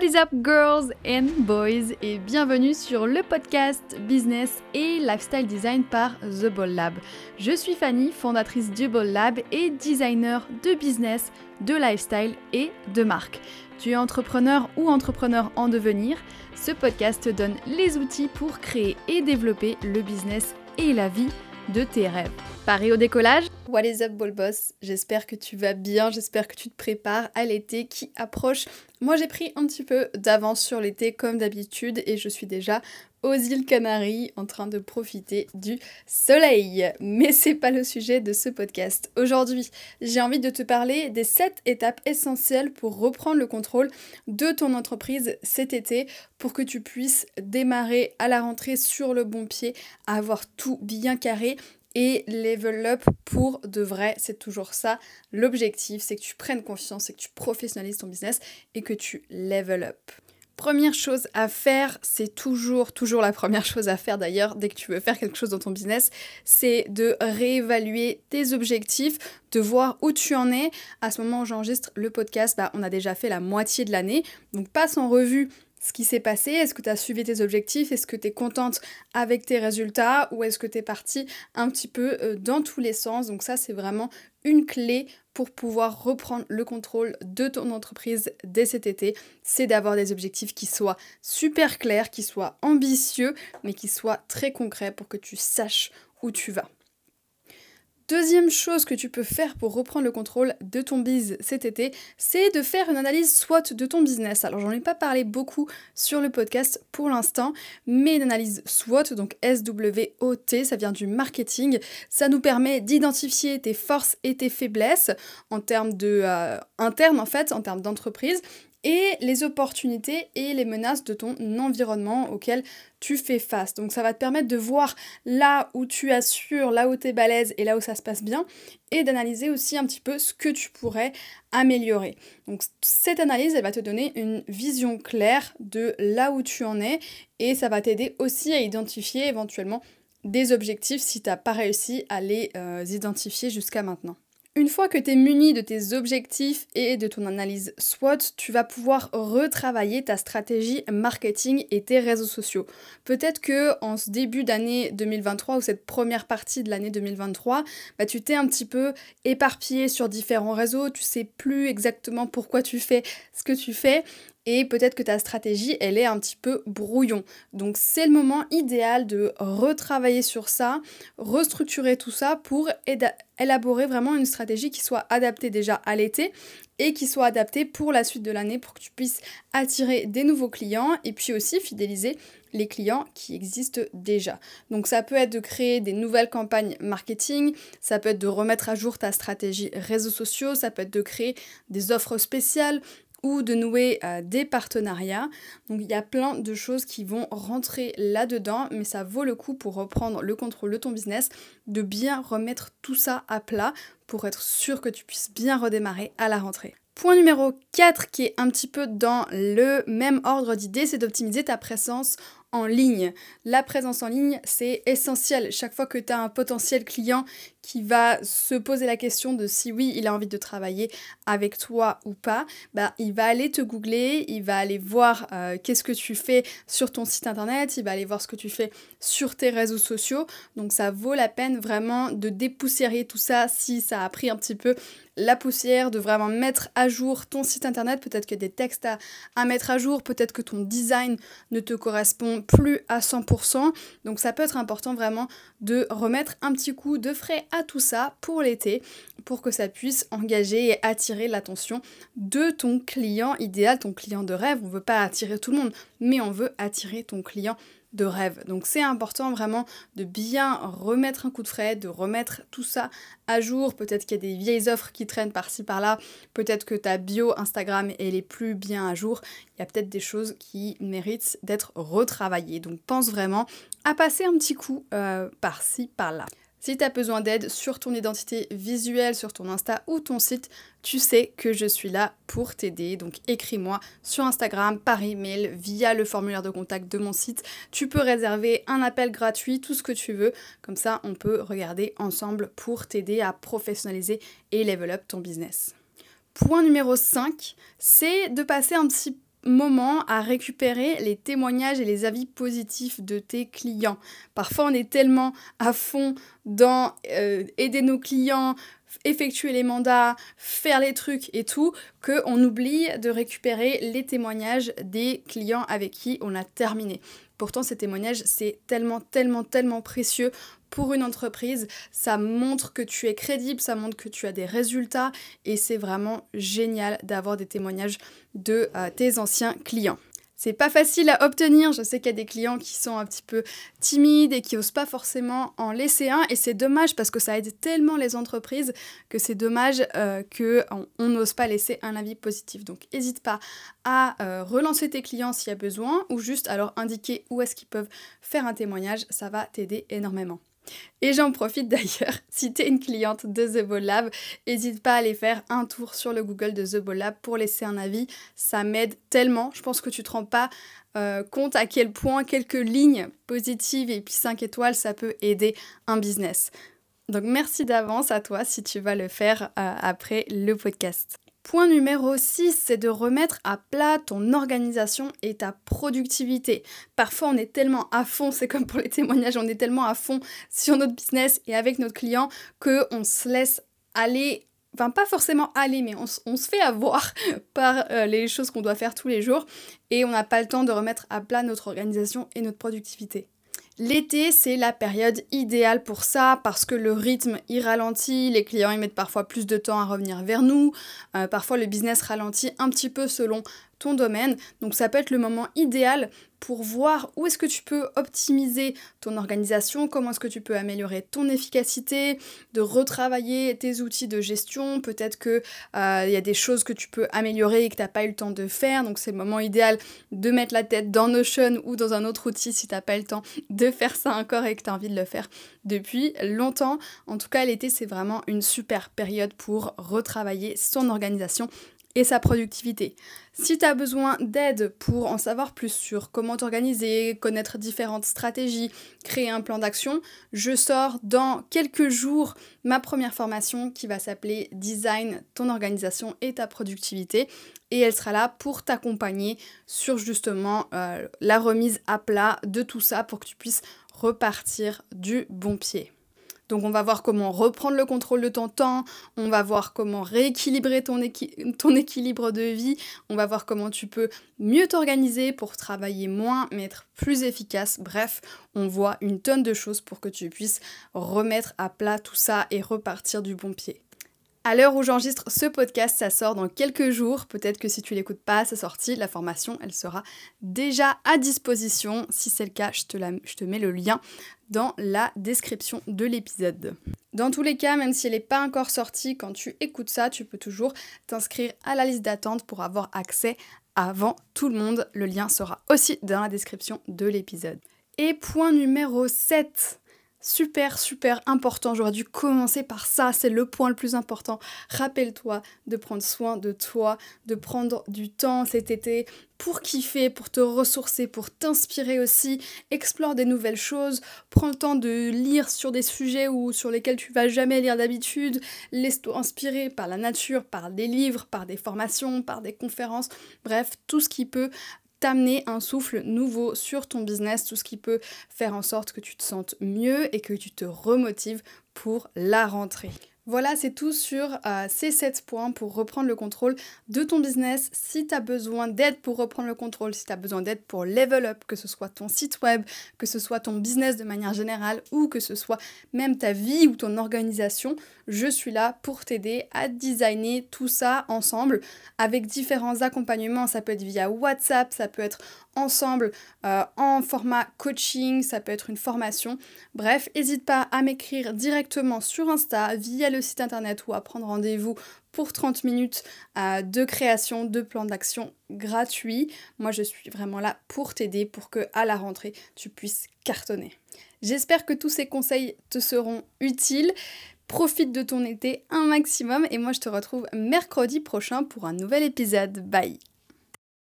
What is up girls and boys? Et bienvenue sur le podcast Business et Lifestyle Design par The Ball Lab. Je suis Fanny, fondatrice du Ball Lab et designer de business, de lifestyle et de marque. Tu es entrepreneur ou entrepreneur en devenir, ce podcast te donne les outils pour créer et développer le business et la vie de tes rêves. Paris au décollage? What is up, Ball Boss? J'espère que tu vas bien, j'espère que tu te prépares à l'été qui approche. Moi, j'ai pris un petit peu d'avance sur l'été comme d'habitude et je suis déjà aux îles Canaries en train de profiter du soleil. Mais c'est pas le sujet de ce podcast. Aujourd'hui, j'ai envie de te parler des 7 étapes essentielles pour reprendre le contrôle de ton entreprise cet été pour que tu puisses démarrer à la rentrée sur le bon pied, avoir tout bien carré et level up pour de vrai. C'est toujours ça. L'objectif, c'est que tu prennes confiance, c'est que tu professionnalises ton business et que tu level up. Première chose à faire, c'est toujours, toujours la première chose à faire d'ailleurs dès que tu veux faire quelque chose dans ton business, c'est de réévaluer tes objectifs, de voir où tu en es. À ce moment où j'enregistre le podcast, bah, on a déjà fait la moitié de l'année. Donc passe en revue ce qui s'est passé Est-ce que tu as suivi tes objectifs Est-ce que tu es contente avec tes résultats Ou est-ce que tu es partie un petit peu euh, dans tous les sens Donc ça, c'est vraiment une clé pour pouvoir reprendre le contrôle de ton entreprise dès cet été. C'est d'avoir des objectifs qui soient super clairs, qui soient ambitieux, mais qui soient très concrets pour que tu saches où tu vas. Deuxième chose que tu peux faire pour reprendre le contrôle de ton biz cet été, c'est de faire une analyse SWOT de ton business. Alors j'en ai pas parlé beaucoup sur le podcast pour l'instant, mais une analyse SWOT, donc S-W-O-T, ça vient du marketing, ça nous permet d'identifier tes forces et tes faiblesses en termes de euh, en fait, en termes d'entreprise, et les opportunités et les menaces de ton environnement auquel tu fais face. Donc ça va te permettre de voir là où tu assures, là où tu es balèze et là où ça se passe bien et d'analyser aussi un petit peu ce que tu pourrais améliorer. Donc cette analyse, elle va te donner une vision claire de là où tu en es et ça va t'aider aussi à identifier éventuellement des objectifs si tu n'as pas réussi à les euh, identifier jusqu'à maintenant. Une fois que tu es muni de tes objectifs et de ton analyse SWOT, tu vas pouvoir retravailler ta stratégie marketing et tes réseaux sociaux. Peut-être que en ce début d'année 2023 ou cette première partie de l'année 2023, bah, tu t'es un petit peu éparpillé sur différents réseaux, tu sais plus exactement pourquoi tu fais ce que tu fais et peut-être que ta stratégie, elle est un petit peu brouillon. Donc c'est le moment idéal de retravailler sur ça, restructurer tout ça pour élaborer vraiment une stratégie qui soit adaptée déjà à l'été et qui soit adaptée pour la suite de l'année pour que tu puisses attirer des nouveaux clients et puis aussi fidéliser les clients qui existent déjà. Donc ça peut être de créer des nouvelles campagnes marketing, ça peut être de remettre à jour ta stratégie réseaux sociaux, ça peut être de créer des offres spéciales ou de nouer euh, des partenariats. Donc il y a plein de choses qui vont rentrer là-dedans, mais ça vaut le coup pour reprendre le contrôle de ton business, de bien remettre tout ça à plat pour être sûr que tu puisses bien redémarrer à la rentrée. Point numéro 4 qui est un petit peu dans le même ordre d'idée, c'est d'optimiser ta présence en ligne. La présence en ligne, c'est essentiel. Chaque fois que tu as un potentiel client qui va se poser la question de si oui, il a envie de travailler avec toi ou pas, bah, il va aller te googler, il va aller voir euh, qu'est-ce que tu fais sur ton site internet, il va aller voir ce que tu fais sur tes réseaux sociaux. Donc ça vaut la peine vraiment de dépoussiérer tout ça si ça a pris un petit peu la poussière, de vraiment mettre à jour ton site internet. Peut-être a des textes à, à mettre à jour, peut-être que ton design ne te correspond plus à 100%. Donc ça peut être important vraiment de remettre un petit coup de frais à tout ça pour l'été, pour que ça puisse engager et attirer l'attention de ton client idéal, ton client de rêve. On ne veut pas attirer tout le monde, mais on veut attirer ton client de rêve. Donc c'est important vraiment de bien remettre un coup de frais, de remettre tout ça à jour. Peut-être qu'il y a des vieilles offres qui traînent par-ci par-là. Peut-être que ta bio Instagram elle est plus bien à jour. Il y a peut-être des choses qui méritent d'être retravaillées. Donc pense vraiment à passer un petit coup euh, par-ci par-là. Si tu as besoin d'aide sur ton identité visuelle, sur ton Insta ou ton site, tu sais que je suis là pour t'aider. Donc écris-moi sur Instagram, par email, via le formulaire de contact de mon site. Tu peux réserver un appel gratuit, tout ce que tu veux. Comme ça, on peut regarder ensemble pour t'aider à professionnaliser et level up ton business. Point numéro 5, c'est de passer un petit moment à récupérer les témoignages et les avis positifs de tes clients. Parfois, on est tellement à fond dans euh, aider nos clients, effectuer les mandats, faire les trucs et tout, qu'on oublie de récupérer les témoignages des clients avec qui on a terminé. Pourtant, ces témoignages, c'est tellement, tellement, tellement précieux pour une entreprise. Ça montre que tu es crédible, ça montre que tu as des résultats et c'est vraiment génial d'avoir des témoignages de euh, tes anciens clients. C'est pas facile à obtenir. Je sais qu'il y a des clients qui sont un petit peu timides et qui osent pas forcément en laisser un. Et c'est dommage parce que ça aide tellement les entreprises que c'est dommage euh, qu'on n'ose pas laisser un avis positif. Donc n'hésite pas à euh, relancer tes clients s'il y a besoin ou juste leur indiquer où est-ce qu'ils peuvent faire un témoignage. Ça va t'aider énormément. Et j'en profite d'ailleurs, si tu es une cliente de The Ball Lab, n'hésite pas à aller faire un tour sur le Google de The Ball Lab pour laisser un avis. Ça m'aide tellement. Je pense que tu te rends pas euh, compte à quel point quelques lignes positives et puis 5 étoiles, ça peut aider un business. Donc merci d'avance à toi si tu vas le faire euh, après le podcast. Point numéro 6, c'est de remettre à plat ton organisation et ta productivité. Parfois, on est tellement à fond, c'est comme pour les témoignages, on est tellement à fond sur notre business et avec notre client qu'on se laisse aller enfin pas forcément aller, mais on, se fait avoir par euh, les choses qu'on doit faire tous les jours et on n'a pas le temps de remettre à plat notre organisation et notre productivité. L'été, c'est la période idéale pour ça parce que le rythme y ralentit, les clients y mettent parfois plus de temps à revenir vers nous, euh, parfois le business ralentit un petit peu selon ton domaine. Donc ça peut être le moment idéal pour voir où est-ce que tu peux optimiser ton organisation, comment est-ce que tu peux améliorer ton efficacité, de retravailler tes outils de gestion. Peut-être qu'il euh, y a des choses que tu peux améliorer et que tu n'as pas eu le temps de faire. Donc c'est le moment idéal de mettre la tête dans Notion ou dans un autre outil si tu n'as pas le temps de faire ça encore et que tu as envie de le faire depuis longtemps. En tout cas, l'été, c'est vraiment une super période pour retravailler son organisation et sa productivité. Si tu as besoin d'aide pour en savoir plus sur comment t'organiser, connaître différentes stratégies, créer un plan d'action, je sors dans quelques jours ma première formation qui va s'appeler Design ton organisation et ta productivité et elle sera là pour t'accompagner sur justement euh, la remise à plat de tout ça pour que tu puisses repartir du bon pied. Donc on va voir comment reprendre le contrôle de ton temps, on va voir comment rééquilibrer ton, ton équilibre de vie, on va voir comment tu peux mieux t'organiser pour travailler moins mais être plus efficace. Bref, on voit une tonne de choses pour que tu puisses remettre à plat tout ça et repartir du bon pied. À l'heure où j'enregistre ce podcast, ça sort dans quelques jours. Peut-être que si tu l'écoutes pas à sa sortie, la formation, elle sera déjà à disposition. Si c'est le cas, je te, je te mets le lien dans la description de l'épisode. Dans tous les cas, même si elle n'est pas encore sortie, quand tu écoutes ça, tu peux toujours t'inscrire à la liste d'attente pour avoir accès avant tout le monde. Le lien sera aussi dans la description de l'épisode. Et point numéro 7, super super important. J'aurais dû commencer par ça, c'est le point le plus important. Rappelle-toi de prendre soin de toi, de prendre du temps cet été pour kiffer, pour te ressourcer, pour t'inspirer aussi. Explore des nouvelles choses, prends le temps de lire sur des sujets ou sur lesquels tu vas jamais lire d'habitude. Laisse-toi inspirer par la nature, par des livres, par des formations, par des conférences, bref, tout ce qui peut t'amener un souffle nouveau sur ton business, tout ce qui peut faire en sorte que tu te sentes mieux et que tu te remotives pour la rentrée. Voilà, c'est tout sur euh, ces 7 points pour reprendre le contrôle de ton business. Si tu as besoin d'aide pour reprendre le contrôle, si tu as besoin d'aide pour level up, que ce soit ton site web, que ce soit ton business de manière générale ou que ce soit même ta vie ou ton organisation, je suis là pour t'aider à designer tout ça ensemble avec différents accompagnements. Ça peut être via WhatsApp, ça peut être ensemble euh, en format coaching, ça peut être une formation. Bref, n'hésite pas à m'écrire directement sur Insta, via le site internet ou à prendre rendez-vous pour 30 minutes euh, de création de plan d'action gratuit. Moi, je suis vraiment là pour t'aider pour que à la rentrée, tu puisses cartonner. J'espère que tous ces conseils te seront utiles. Profite de ton été un maximum et moi je te retrouve mercredi prochain pour un nouvel épisode. Bye